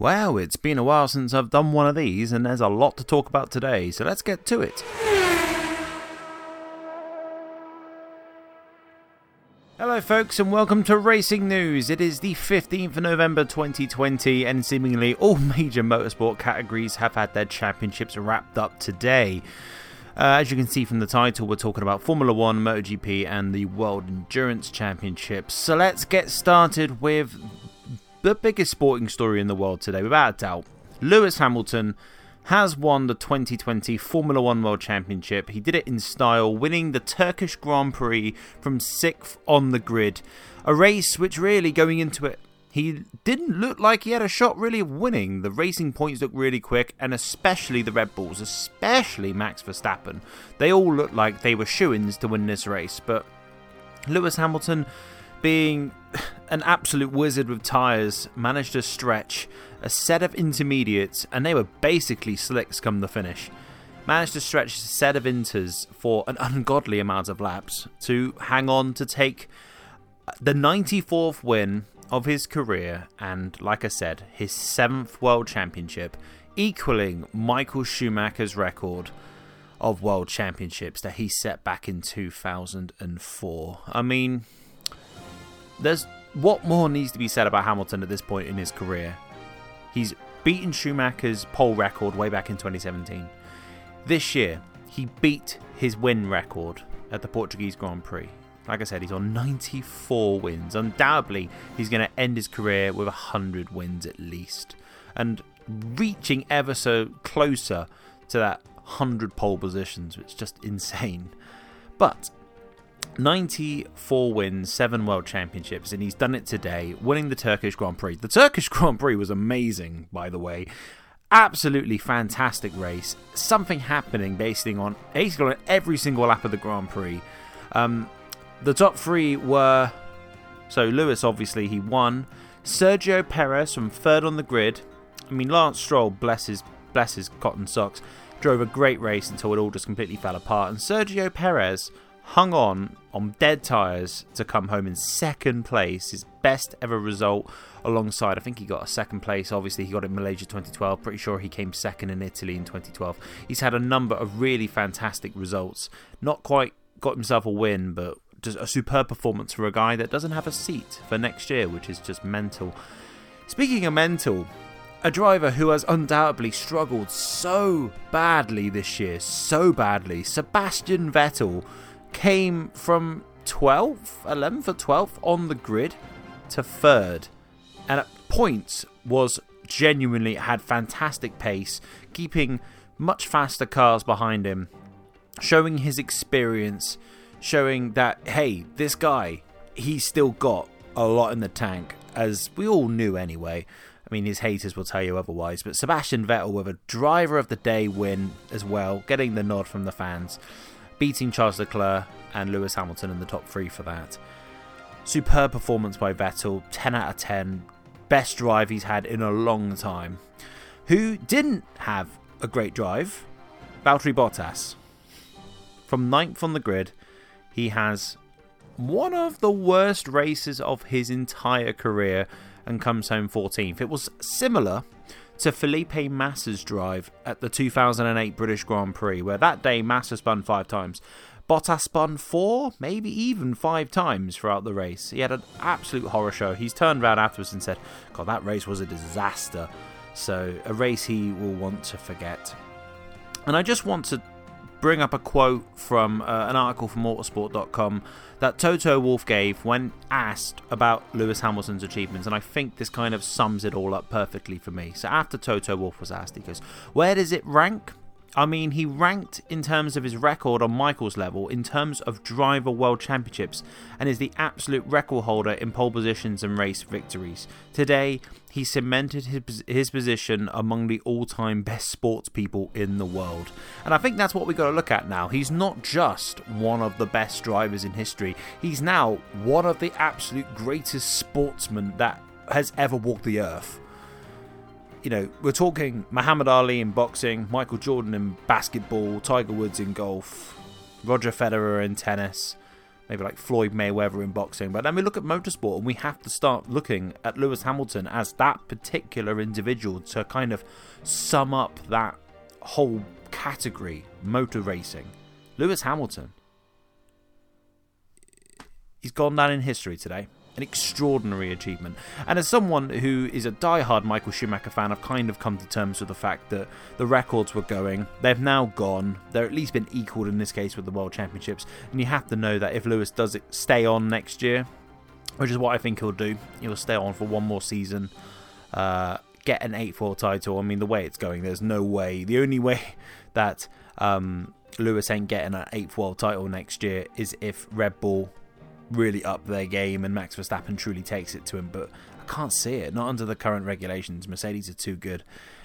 Well, it's been a while since I've done one of these, and there's a lot to talk about today, so let's get to it. Hello, folks, and welcome to Racing News. It is the 15th of November 2020, and seemingly all major motorsport categories have had their championships wrapped up today. Uh, as you can see from the title, we're talking about Formula One, MotoGP, and the World Endurance Championships. So let's get started with the biggest sporting story in the world today, without a doubt. Lewis Hamilton has won the 2020 Formula One World Championship. He did it in style, winning the Turkish Grand Prix from sixth on the grid. A race which, really, going into it, he didn't look like he had a shot really of winning. The racing points looked really quick, and especially the Red Bulls, especially Max Verstappen. They all looked like they were shoo ins to win this race, but Lewis Hamilton being an absolute wizard with tyres, managed to stretch a set of intermediates, and they were basically slicks come the finish. Managed to stretch a set of inters for an ungodly amount of laps to hang on to take the 94th win of his career, and like I said, his seventh world championship, equaling Michael Schumacher's record of world championships that he set back in 2004. I mean, there's what more needs to be said about Hamilton at this point in his career? He's beaten Schumacher's pole record way back in 2017. This year, he beat his win record at the Portuguese Grand Prix. Like I said, he's on 94 wins. Undoubtedly, he's going to end his career with 100 wins at least. And reaching ever so closer to that 100 pole positions, which is just insane. But 94 wins, 7 world championships, and he's done it today, winning the Turkish Grand Prix. The Turkish Grand Prix was amazing, by the way. Absolutely fantastic race. Something happening basically on basically on every single lap of the Grand Prix. Um, the top three were so Lewis obviously he won. Sergio Perez from third on the grid. I mean Lance Stroll, bless his bless his cotton socks, drove a great race until it all just completely fell apart. And Sergio Perez hung on on dead tyres to come home in second place, his best ever result. Alongside, I think he got a second place. Obviously, he got it in Malaysia 2012. Pretty sure he came second in Italy in 2012. He's had a number of really fantastic results. Not quite got himself a win, but just a superb performance for a guy that doesn't have a seat for next year, which is just mental. Speaking of mental, a driver who has undoubtedly struggled so badly this year, so badly, Sebastian Vettel came from 12th, 11th or 12th on the grid to third. And at points was genuinely had fantastic pace, keeping much faster cars behind him, showing his experience, showing that, hey, this guy, he's still got a lot in the tank, as we all knew anyway. I mean, his haters will tell you otherwise. But Sebastian Vettel with a driver of the day win as well, getting the nod from the fans beating Charles Leclerc and Lewis Hamilton in the top three for that. Superb performance by Vettel, 10 out of 10. Best drive he's had in a long time. Who didn't have a great drive? Valtteri Bottas. From ninth on the grid, he has one of the worst races of his entire career and comes home 14th. It was similar to Felipe Massa's drive at the 2008 British Grand Prix, where that day Massa spun five times. Bottas spun four, maybe even five times throughout the race. He had an absolute horror show. He's turned around afterwards and said, God, that race was a disaster. So, a race he will want to forget. And I just want to bring up a quote from uh, an article from motorsport.com that Toto Wolff gave when asked about Lewis Hamilton's achievements, and I think this kind of sums it all up perfectly for me. So after Toto Wolff was asked, he goes, Where does it rank? I mean, he ranked in terms of his record on Michael's level, in terms of driver world championships, and is the absolute record holder in pole positions and race victories. Today, he cemented his, his position among the all time best sports people in the world. And I think that's what we've got to look at now. He's not just one of the best drivers in history, he's now one of the absolute greatest sportsmen that has ever walked the earth you know, we're talking Muhammad Ali in boxing, Michael Jordan in basketball, Tiger Woods in golf, Roger Federer in tennis, maybe like Floyd Mayweather in boxing. But then we look at motorsport and we have to start looking at Lewis Hamilton as that particular individual to kind of sum up that whole category, motor racing. Lewis Hamilton. He's gone down in history today an extraordinary achievement. And as someone who is a die-hard Michael Schumacher fan, I've kind of come to terms with the fact that the records were going. They've now gone. They're at least been equalled in this case with the World Championships. And you have to know that if Lewis does it stay on next year, which is what I think he'll do, he'll stay on for one more season. Uh, get an 8 4 title. I mean, the way it's going, there's no way. The only way that um, Lewis ain't getting an 8th world title next year is if Red Bull really up their game and Max Verstappen truly takes it to him. But I can't see it. Not under the current regulations. Mercedes are too good.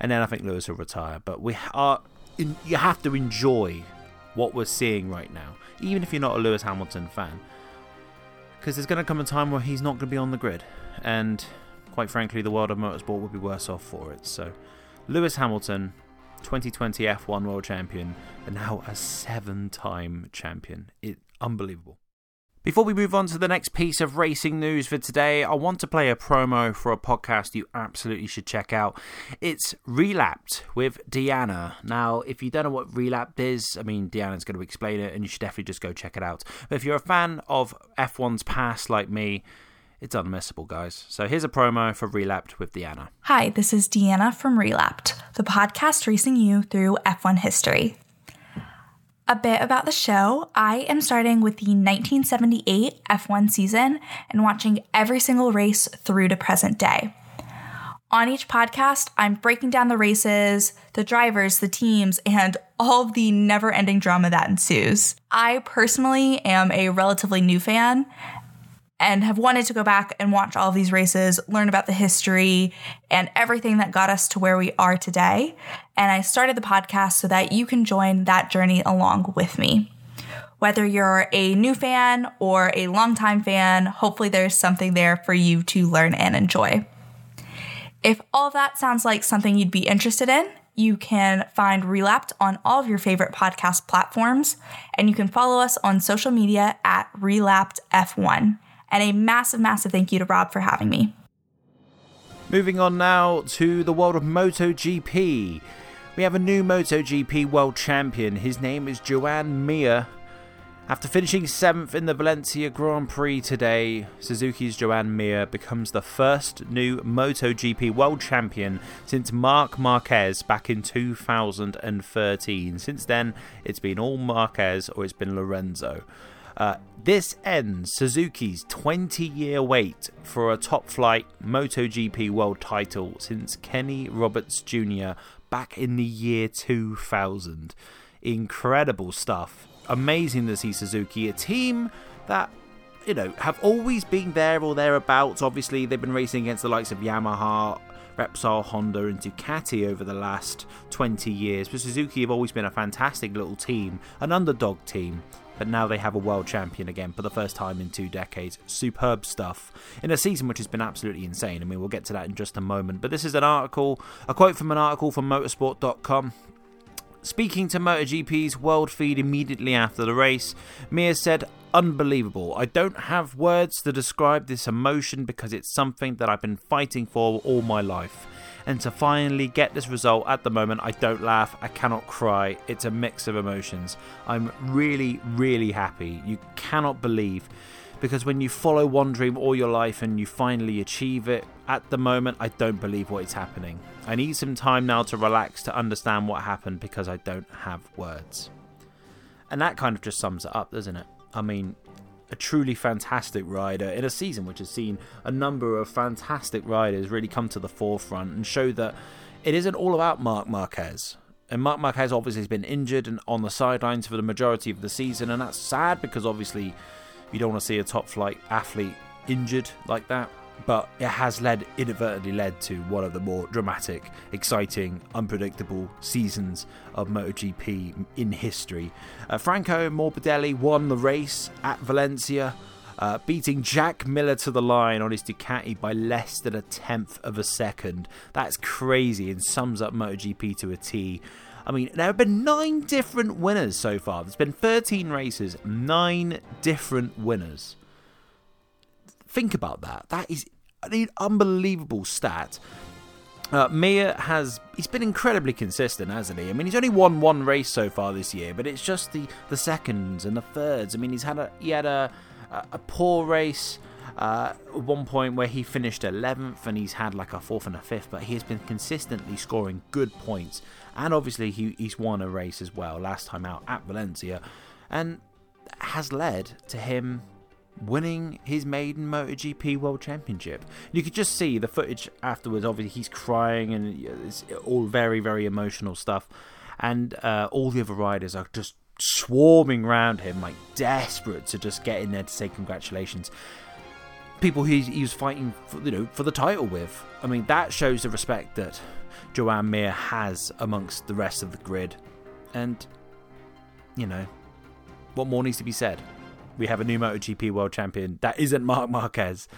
And then I think Lewis will retire. But we are. In, you have to enjoy what we're seeing right now, even if you're not a Lewis Hamilton fan. Because there's going to come a time where he's not going to be on the grid. And quite frankly, the world of motorsport would be worse off for it. So, Lewis Hamilton, 2020 F1 world champion, and now a seven time champion. It unbelievable. Before we move on to the next piece of racing news for today, I want to play a promo for a podcast you absolutely should check out. It's Relapped with Deanna. Now, if you don't know what Relapped is, I mean, Deanna's going to explain it, and you should definitely just go check it out. But if you're a fan of F1's past like me, it's unmissable, guys. So here's a promo for Relapped with Deanna. Hi, this is Deanna from Relapped, the podcast racing you through F1 history. A bit about the show I am starting with the 1978 F1 season and watching every single race through to present day. On each podcast, I'm breaking down the races, the drivers, the teams, and all of the never ending drama that ensues. I personally am a relatively new fan and have wanted to go back and watch all of these races, learn about the history and everything that got us to where we are today. And I started the podcast so that you can join that journey along with me. Whether you're a new fan or a longtime fan, hopefully there's something there for you to learn and enjoy. If all that sounds like something you'd be interested in, you can find Relapped on all of your favorite podcast platforms, and you can follow us on social media at RelappedF1. And a massive, massive thank you to Rob for having me. Moving on now to the world of MotoGP. We have a new MotoGP world champion. His name is Joan Mir. After finishing 7th in the Valencia Grand Prix today, Suzuki's Joan Mir becomes the first new MotoGP world champion since Marc Marquez back in 2013. Since then, it's been all Marquez or it's been Lorenzo. Uh, this ends Suzuki's 20 year wait for a top flight MotoGP world title since Kenny Roberts Jr. back in the year 2000. Incredible stuff. Amazing to see Suzuki, a team that you know, have always been there or thereabouts. Obviously, they've been racing against the likes of Yamaha, Repsol, Honda, and Ducati over the last 20 years. But Suzuki have always been a fantastic little team, an underdog team but now they have a world champion again for the first time in two decades. Superb stuff in a season which has been absolutely insane. I mean, we'll get to that in just a moment. But this is an article, a quote from an article from motorsport.com. Speaking to MotoGP's world feed immediately after the race, Mir said, Unbelievable. I don't have words to describe this emotion because it's something that I've been fighting for all my life and to finally get this result at the moment, I don't laugh, I cannot cry. It's a mix of emotions. I'm really, really happy. You cannot believe because when you follow one dream all your life and you finally achieve it, at the moment, I don't believe what is happening. I need some time now to relax to understand what happened because I don't have words. And that kind of just sums it up, doesn't it? I mean, a truly fantastic rider in a season which has seen a number of fantastic riders really come to the forefront and show that it isn't all about Marc Marquez. And Marc Marquez obviously has been injured and on the sidelines for the majority of the season, and that's sad because obviously you don't want to see a top flight athlete injured like that but it has led inadvertently led to one of the more dramatic, exciting, unpredictable seasons of MotoGP in history. Uh, Franco Morbidelli won the race at Valencia. uh, beating Jack Miller to the line on his Ducati by less than a tenth of a second. That's crazy and sums up MotoGP to a T. I mean, there have been nine different winners so far. There's been 13 races, nine different winners. Think about that. That is an unbelievable stat. Uh, Mir has he's been incredibly consistent, hasn't he? I mean, he's only won one race so far this year, but it's just the the seconds and the thirds. I mean, he's had a he had a a, a poor race uh, at one point where he finished 11th and he's had like a fourth and a fifth, but he has been consistently scoring good points. And obviously, he, he's won a race as well last time out at Valencia, and has led to him winning his maiden MotoGP World Championship. You could just see the footage afterwards. Obviously, he's crying and it's all very, very emotional stuff. And uh, all the other riders are just swarming around him, like desperate to just get in there to say congratulations. People he, was fighting, for, you know, for the title with. I mean, that shows the respect that Joan Mir has amongst the rest of the grid. And, you know, what more needs to be said? We have a new MotoGP world champion that isn't Marc Marquez.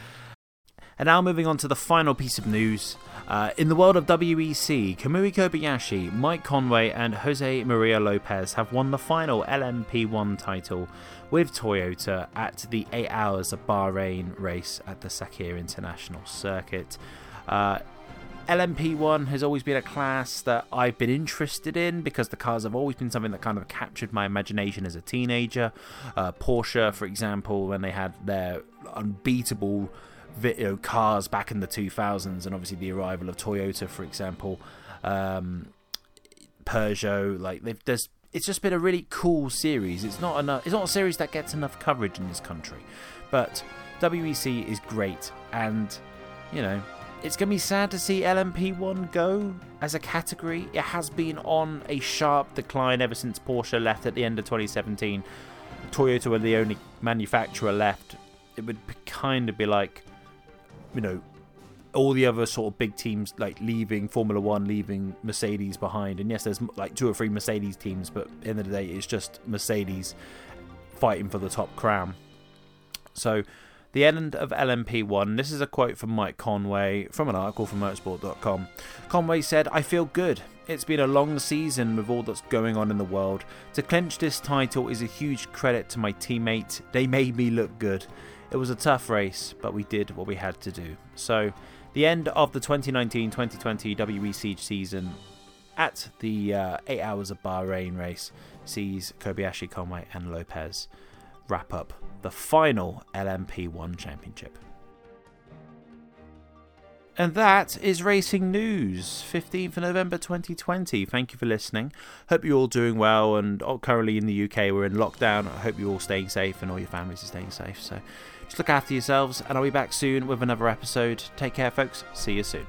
And now moving on to the final piece of news. Uh, in the world of WEC, Kamui Kobayashi, Mike Conway, and Jose Maria Lopez have won the final LMP1 title with Toyota at the 8 Hours of Bahrain race at the Sakhir International Circuit. Uh, LMP1 has always been a class that I've been interested in because the cars have always been something that kind of captured my imagination as a teenager. Uh, Porsche, for example, when they had their unbeatable video cars back in the 2000s, and obviously the arrival of Toyota, for example, um, Peugeot, like there's it's just been a really cool series. It's not enough. It's not a series that gets enough coverage in this country, but WEC is great, and you know it's going to be sad to see LMP1 go as a category. It has been on a sharp decline ever since Porsche left at the end of 2017. Toyota were the only manufacturer left. It would kind of be like, you know, all the other sort of big teams like leaving Formula One, leaving Mercedes behind. And yes, there's like two or three Mercedes teams, but at the end of the day, it's just Mercedes fighting for the top crown. So the end of LMP1. This is a quote from Mike Conway from an article from motorsport.com. Conway said, I feel good. It's been a long season with all that's going on in the world. To clinch this title is a huge credit to my teammate. They made me look good. It was a tough race, but we did what we had to do. So, the end of the 2019 2020 WEC season at the uh, 8 Hours of Bahrain race sees Kobayashi, Conway, and Lopez wrap up the final LMP1 championship. And that is racing news, 15th of November 2020. Thank you for listening. Hope you're all doing well. And oh, currently in the UK, we're in lockdown. I hope you're all staying safe and all your families are staying safe. So just look after yourselves, and I'll be back soon with another episode. Take care, folks. See you soon.